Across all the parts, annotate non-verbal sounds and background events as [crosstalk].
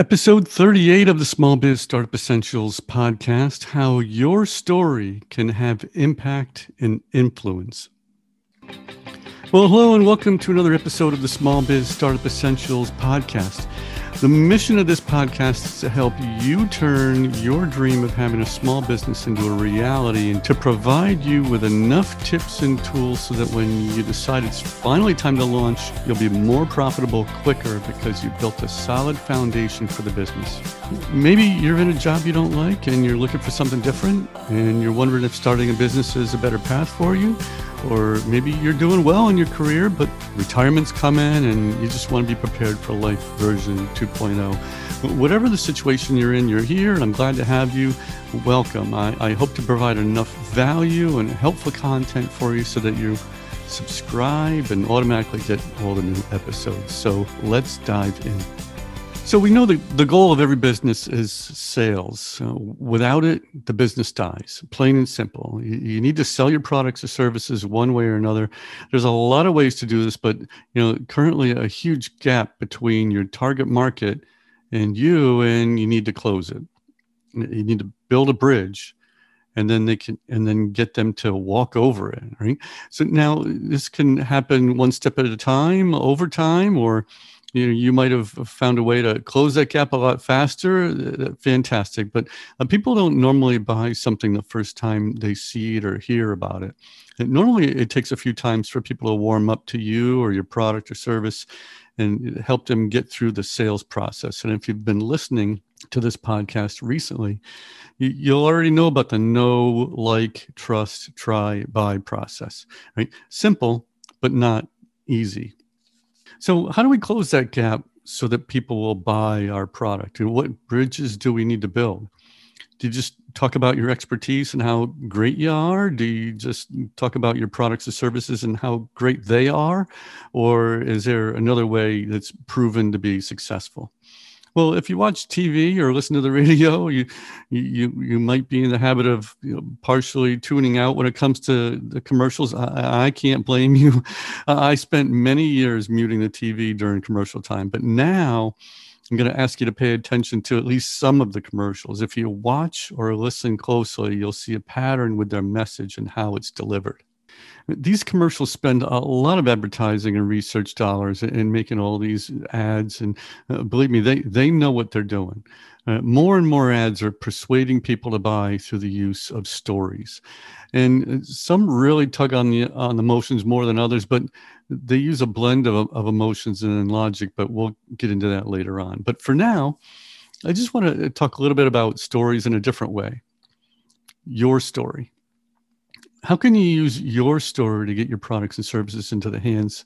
Episode 38 of the Small Biz Startup Essentials podcast How Your Story Can Have Impact and Influence. Well, hello, and welcome to another episode of the Small Biz Startup Essentials podcast. The mission of this podcast is to help you turn your dream of having a small business into a reality and to provide you with enough tips and tools so that when you decide it's finally time to launch, you'll be more profitable quicker because you built a solid foundation for the business. Maybe you're in a job you don't like and you're looking for something different and you're wondering if starting a business is a better path for you or maybe you're doing well in your career, but retirement's come in and you just want to be prepared for life version 2.0. Whatever the situation you're in, you're here, and I'm glad to have you. Welcome. I, I hope to provide enough value and helpful content for you so that you subscribe and automatically get all the new episodes. So let's dive in. So we know that the goal of every business is sales. So without it, the business dies, plain and simple. You, you, need to sell your products or services one way or another. There's a lot of ways to do this, but you know, currently a huge gap between your target market and you, and you need to close it. You need to build a bridge and then they can and then get them to walk over it right so now this can happen one step at a time over time or you know you might have found a way to close that gap a lot faster. Fantastic. But uh, people don't normally buy something the first time they see it or hear about it. And normally it takes a few times for people to warm up to you or your product or service and help them get through the sales process. And if you've been listening to this podcast recently you, you'll already know about the know like trust try buy process right? Simple but not easy so, how do we close that gap so that people will buy our product? And what bridges do we need to build? Do you just talk about your expertise and how great you are? Do you just talk about your products and services and how great they are? Or is there another way that's proven to be successful? Well, if you watch TV or listen to the [laughs] radio, you you you might be in the habit of you know, partially tuning out when it comes to the commercials. I, I can't blame [laughs] you. I spent many years muting the TV during commercial time, but now I'm going to ask you to pay attention to at least some of the commercials. If you watch or listen closely, you'll see a pattern with their message and how it's delivered these commercials spend a lot of advertising and research dollars in making all these ads and uh, believe me they they know what they're doing. Uh, more and more ads are persuading people to buy through the use of stories. And uh, some really tug on the on emotions more than others but they use a blend of, of emotions and logic but we'll get into that later on. But for now i just want to talk a little bit about stories in a different way. Your story how can you use your story to get your products and services into the hands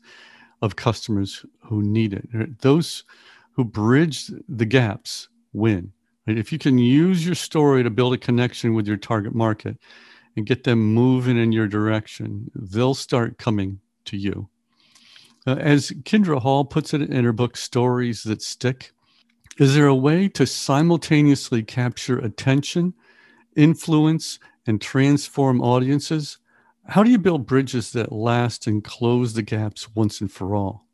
of customers who need it? Those who bridge the gaps win. If you can use your story to build a connection with your target market and get them moving in your direction, they'll start coming to you. Uh, as Kindra Hall puts it in her book, Stories That Stick, is there a way to simultaneously capture attention, influence, and transform audiences? How do you build bridges that last and close the gaps once and for all?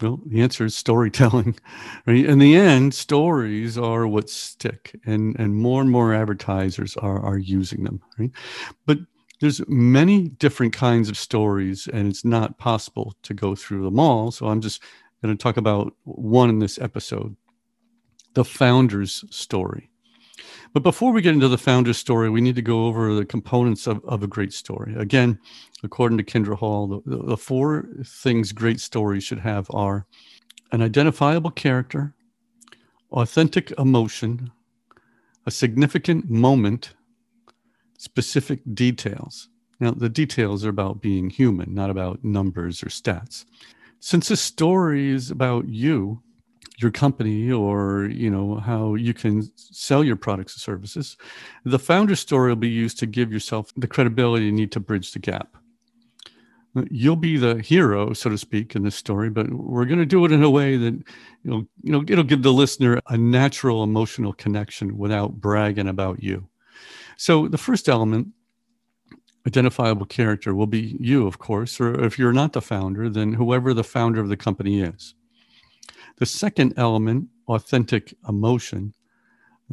Well, the answer is storytelling. [laughs] Right? In the end, stories are what stick, and, and more and more advertisers are, are using them. Right? But there's many different kinds of stories, and it's not possible to go through them all. So I'm just going to talk about one in this episode the founder's story. But before we get into the founder's story, we need to go over the components of, of a great story. Again, according to Kindra Hall, the, the four things great stories should have are an identifiable character, authentic emotion, a significant moment, specific details. Now, the details are about being human, not about numbers or stats. Since a story is about you, your company or you know how you can sell your products and services the founder story will be used to give yourself the credibility you need to bridge the gap. You'll be the hero so to speak in this story but we're going to do it in a way that you know you know it'll give the listener a natural emotional connection without bragging about you. So the first element identifiable character will be you of course or if you're not the founder then whoever the founder of the company is The second element, authentic emotion,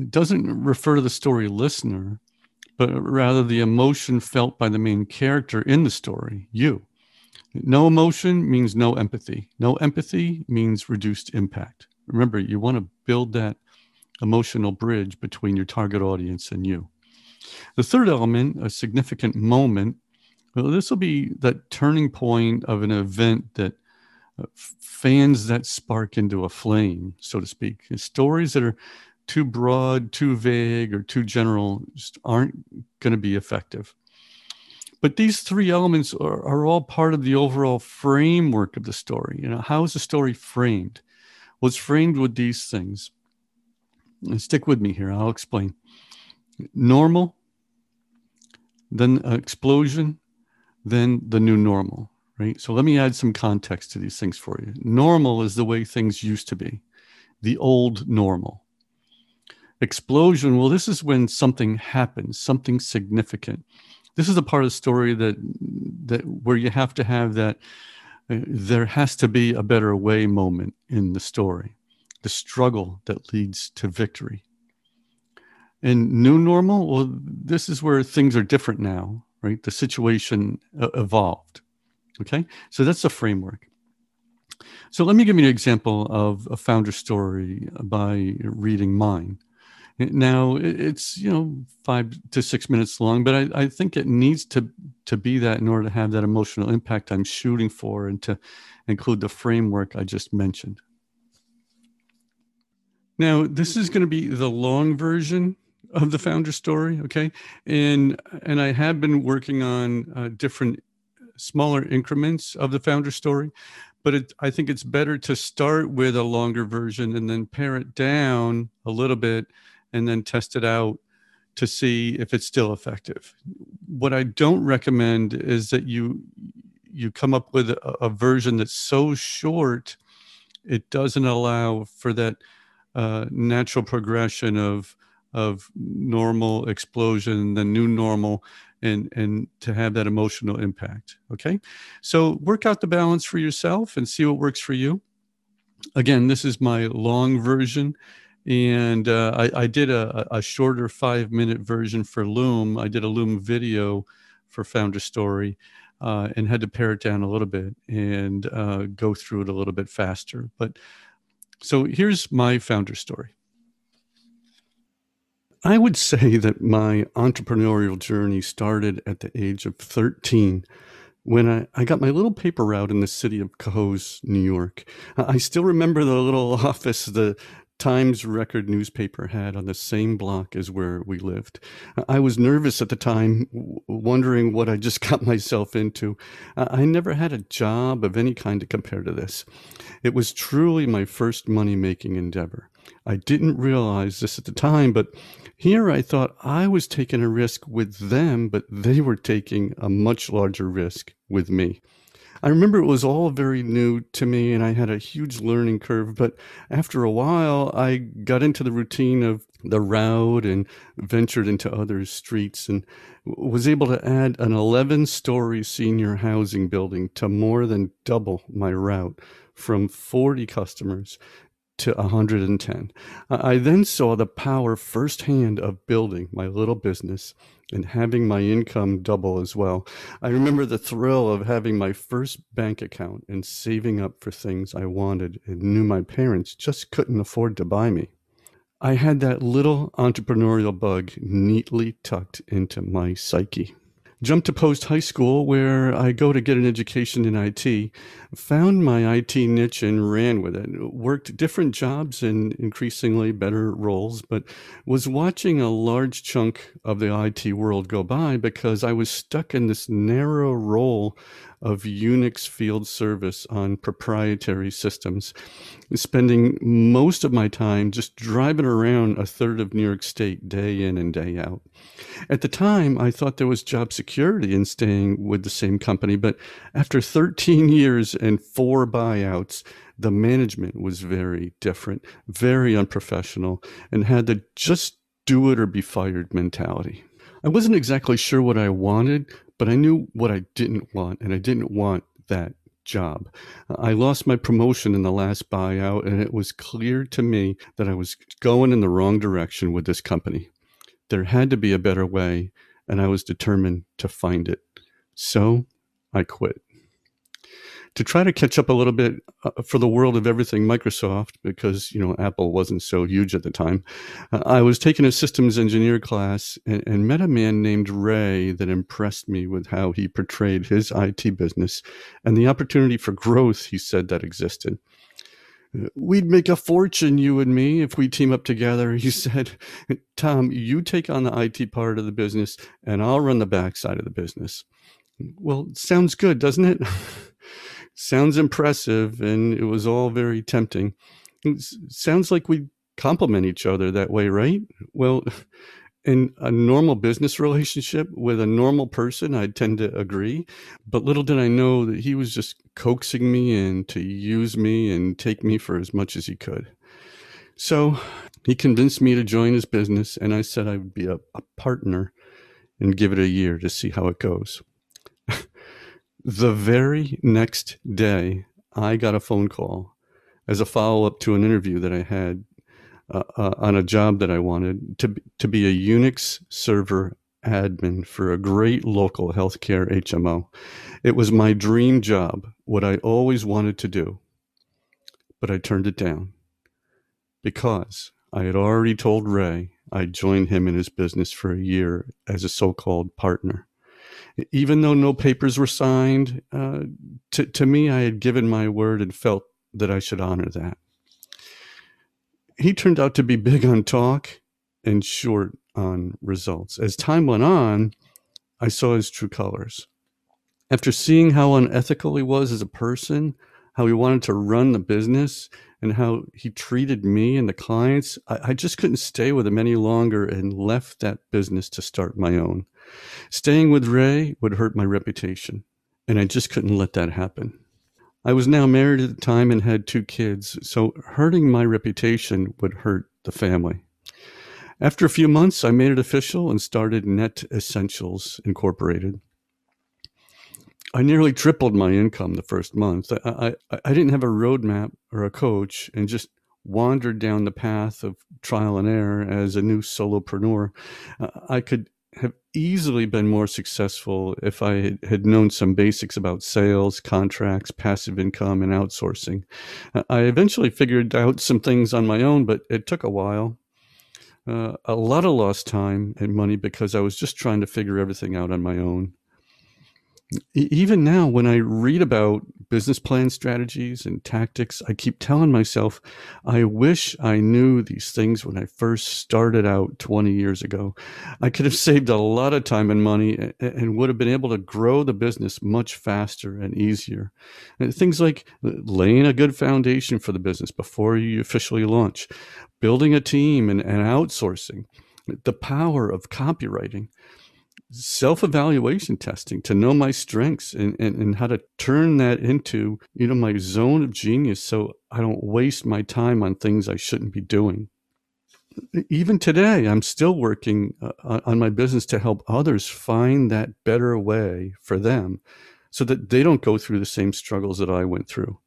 doesn't refer to the story listener, but rather the emotion felt by the main character in the story, you. No emotion means no empathy. No empathy means reduced impact. Remember, you want to build that emotional bridge between your target audience and you. The third element, a significant moment, well, this will be that turning point of an event that fans that spark into a flame, so to speak. Stories that are too broad, too vague, or too general just aren't going to be effective. But these three elements are, are all part of the overall framework of the story. You know, how is the story framed? Well, framed with these things. And stick with me here, I'll explain. Normal, then explosion, then the new normal, right? So let me add some context to these things for you. Normal is the way things used to be, the old normal. Explosion well this is when something happens something significant. This is a part of the story that that where you have to have that uh, there has to be a better way moment in the story the struggle that leads to victory. And new normal well this is where things are different now right? The situation uh, evolved okay so that's the framework so let me give you an example of a founder story by reading mine now it's you know five to six minutes long, but I, I think it needs to to be that in order to have that emotional impact I'm shooting for and to include the framework I just mentioned. Now this is going to be the long version of the founder story, okay? And and I have been working on uh, different smaller increments of the founder story, but it, I think it's better to start with a longer version and then pare it down a little bit and then test it out to see if it's still effective. What I don't recommend is that you you come up with a, a version that's so short it doesn't allow for that uh, natural progression of of normal explosion, the new normal, and and to have that emotional impact. Okay, so work out the balance for yourself and see what works for you. Again, this is my long version and uh, I, I, did a, a, shorter five minute version for Loom. I did a Loom video for Founder Story uh, and had to pare it down a little bit and uh, go through it a little bit faster. But so here's my Founder Story. I would say that my entrepreneurial journey started at the age of 13 when I, I got my little paper route in the city of Cohoes, New York. I still remember the little [laughs] office, the Times Record newspaper had on the same block as where we lived. I was nervous at the time, wondering what I just [laughs] got myself into. I never had a job of any kind to compare to this. It was truly my first money making endeavor. I didn't realize this at the time, but here I thought I was taking a risk with them, but they were taking a much larger risk with me. I remember it was all very new to me and I had a huge learning curve. But after a while, I got into the routine of the route and ventured into other streets and was able to add an 11 story senior housing building to more than double my route from 40 customers to 110. I then saw the power firsthand of building my little business and having my income double as well. I remember the thrill of having my first bank account and saving up for things I wanted and knew my parents just couldn't afford to buy me. I had that little entrepreneurial bug neatly tucked into my psyche jumped to post high school where I go to get an education in IT, found my IT niche and ran with it. Worked different jobs in increasingly better roles, but was watching a large chunk of the IT world go by because I was stuck in this narrow role of Unix field service on proprietary systems, spending most of my time just driving around a third of New York State day in and day out. At the time, I thought there was job security in staying with the same company, but after 13 years and four buyouts, the management was very different, very unprofessional, and had the just do it or be fired mentality. I wasn't exactly sure what I wanted, but I knew what I didn't want, and I didn't want that job. I lost my promotion in the last buyout, and it was clear to me that I was going in the wrong direction with this company. There had to be a better way, and I was determined to find it. So I quit to try to catch up a little bit uh, for the world of everything Microsoft, because you know Apple wasn't so huge at the time. Uh, I was taking a systems engineer class and, and, met a man named Ray that impressed me with how he portrayed his IT business and the opportunity for growth he said that existed. We'd make a fortune, you and me, if we team up together. He [laughs] said, Tom, you take on the IT part of the business, and I'll run the backside of the business. Well, sounds good, doesn't it? [laughs] sounds impressive and it was all very tempting. It sounds like we complement each other that way, right? Well, [laughs] in a normal business relationship with a normal person, I tend to agree. But little did I know that he was just coaxing me in to use me and take me for as much as he could. So he convinced me to join his business, and I said I would be a, a partner and give it a year to see how it goes. The very next day, I got a phone call as a follow up to an interview that I had uh, uh, on a job that I wanted to to be a Unix server admin for a great local healthcare HMO. It was my dream job, what I always wanted to do, but I turned it down because I had already told Ray I'd join him in his business for a year as a so called partner even though no papers were signed, uh, to, to me, I had given my word and felt that I should honor that. He turned out to be big on talk and short on results. As time went on, I saw his true colors. After seeing how unethical he was as a person, how he wanted to run the business, and how he treated me and the clients, I, I just couldn't stay with him any longer and left that business to start my own. Staying with Ray would hurt my reputation, and I just couldn't let that happen. I was now married at the time and had two kids, so hurting my reputation would hurt the family. After a few months, I made it official and started Net Essentials Incorporated. I nearly tripled my income the first month. I, I, I didn't have a roadmap or a coach and just wandered down the path of trial and error as a new solopreneur. I could have easily been more successful if I had known some basics about sales, contracts, passive income, and outsourcing. Uh, I eventually figured out some things on my own, but it took a while. Uh, a lot of lost time and money because I was just trying to figure everything out on my own even now when i read about business plan strategies and tactics i keep telling myself i wish i knew these things when i first started out 20 years ago. I could have [laughs] saved a lot of time and money and would have been able to grow the business much faster and easier. And things like uh, laying a good foundation for the business before you officially launch building a team and, and outsourcing the power of copywriting self evaluation testing to know my strengths and, and, and how to turn that into, you know, my zone of genius so I don't waste my time on things I shouldn't be doing. Even today, I'm still working uh, on my business to help others find that better way for them so that they don't go through the same struggles that I went through.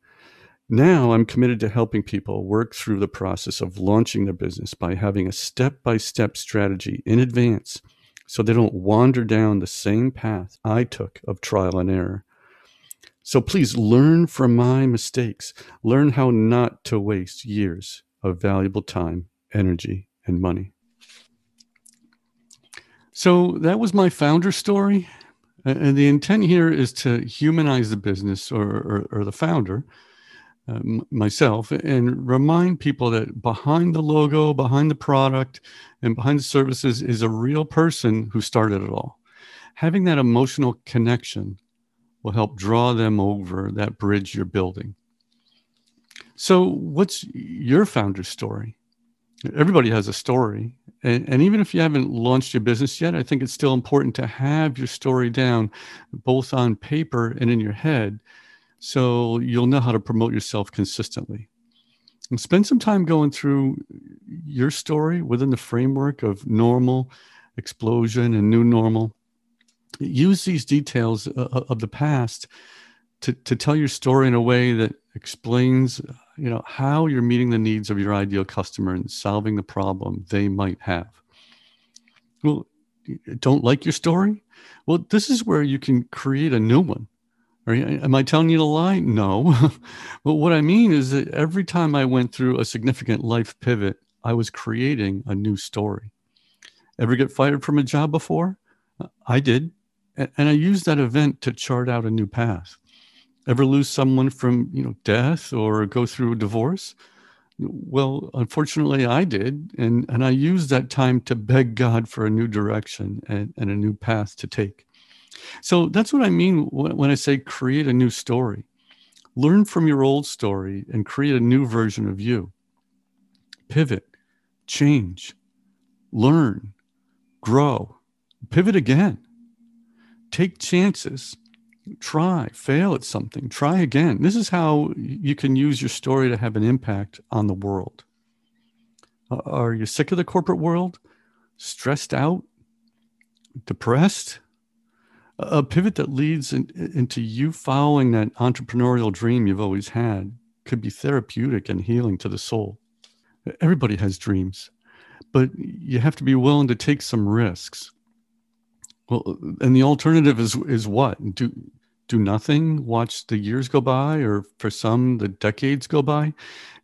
Now I'm committed to helping people work through the process of launching their business by having a step by step strategy in advance so they don't wander down the same path I took of trial and error. So please learn from my mistakes. Learn how not to waste years of valuable time, energy, and money. So that was my founder story. And the intent here is to humanize the business or, or, or the founder myself and remind people that behind the logo, behind the product, and behind the services is a real person who started it all. Having that emotional connection will help draw them over that bridge you're building. So, what's your founder story? Everybody has a story. And, and, even if you haven't launched your business yet, I think it's still important to have your story down, both on paper and in your head, so you'll know how to promote yourself consistently. And spend some time going through your story within the framework of normal, explosion, and new normal. Use these details uh, uh, of the past to, to tell your story in a way that explains you know how you're meeting the needs of your ideal customer and solving the problem they might have well don't like your story well this is where you can create a new one are you, am i telling you to lie? No. [laughs] But what i mean is that every time i went through a significant life pivot i was creating a new story. Ever get fired from a job before? I did. And i used that event to chart out a new path. Ever lose someone from you know death or go through a divorce? Well unfortunately i did. And and i used that time to beg god for a new direction and, and a new path to take so that's what i mean when i say create a new story learn from your old story and create a new version of you pivot change learn grow pivot again take chances try, fail at something, try again. This is how you can use your story to have an impact on the world. Uh, are you sick of the corporate world? Stressed out? Depressed? A pivot that leads in, into you following that entrepreneurial dream you've always had could be therapeutic and healing to the soul. Everybody has dreams, but you have to be willing to take some risks. Well, and the alternative is is what? Do do nothing, watch the years go by, or for some, the decades go by,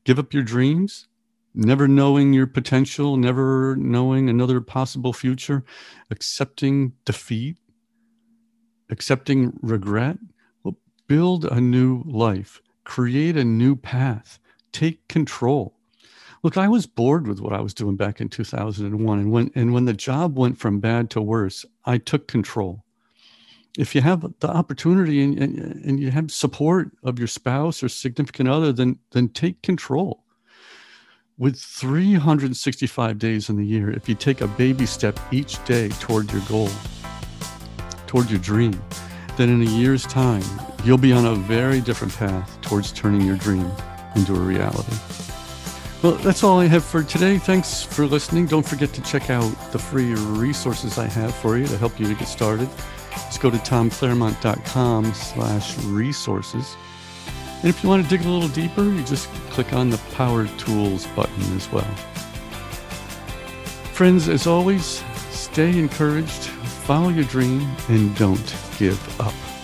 give up your dreams, never knowing your potential, never knowing another possible future, accepting defeat, accepting regret. Well, build a new life, create a new path, take control. Look, I was bored with what I was doing back in 2001. And when, and when the job went from bad to worse, I took control if you have the opportunity and, and, and, you have support of your spouse or significant other, then then take control. With 365 days in the year, if you take a baby step each day toward your goal, toward your dream, then in a year's time, you'll be on a very different path towards turning your dream into a reality. Well, that's all I have for today. Thanks for listening. Don't forget to check out the free resources I have for you to help you to get started. Just go to tomclaremont.com slash resources. And if you want to dig a little deeper, you just click on the Power Tools button as well. Friends, as always, stay encouraged, follow your dream, and don't give up.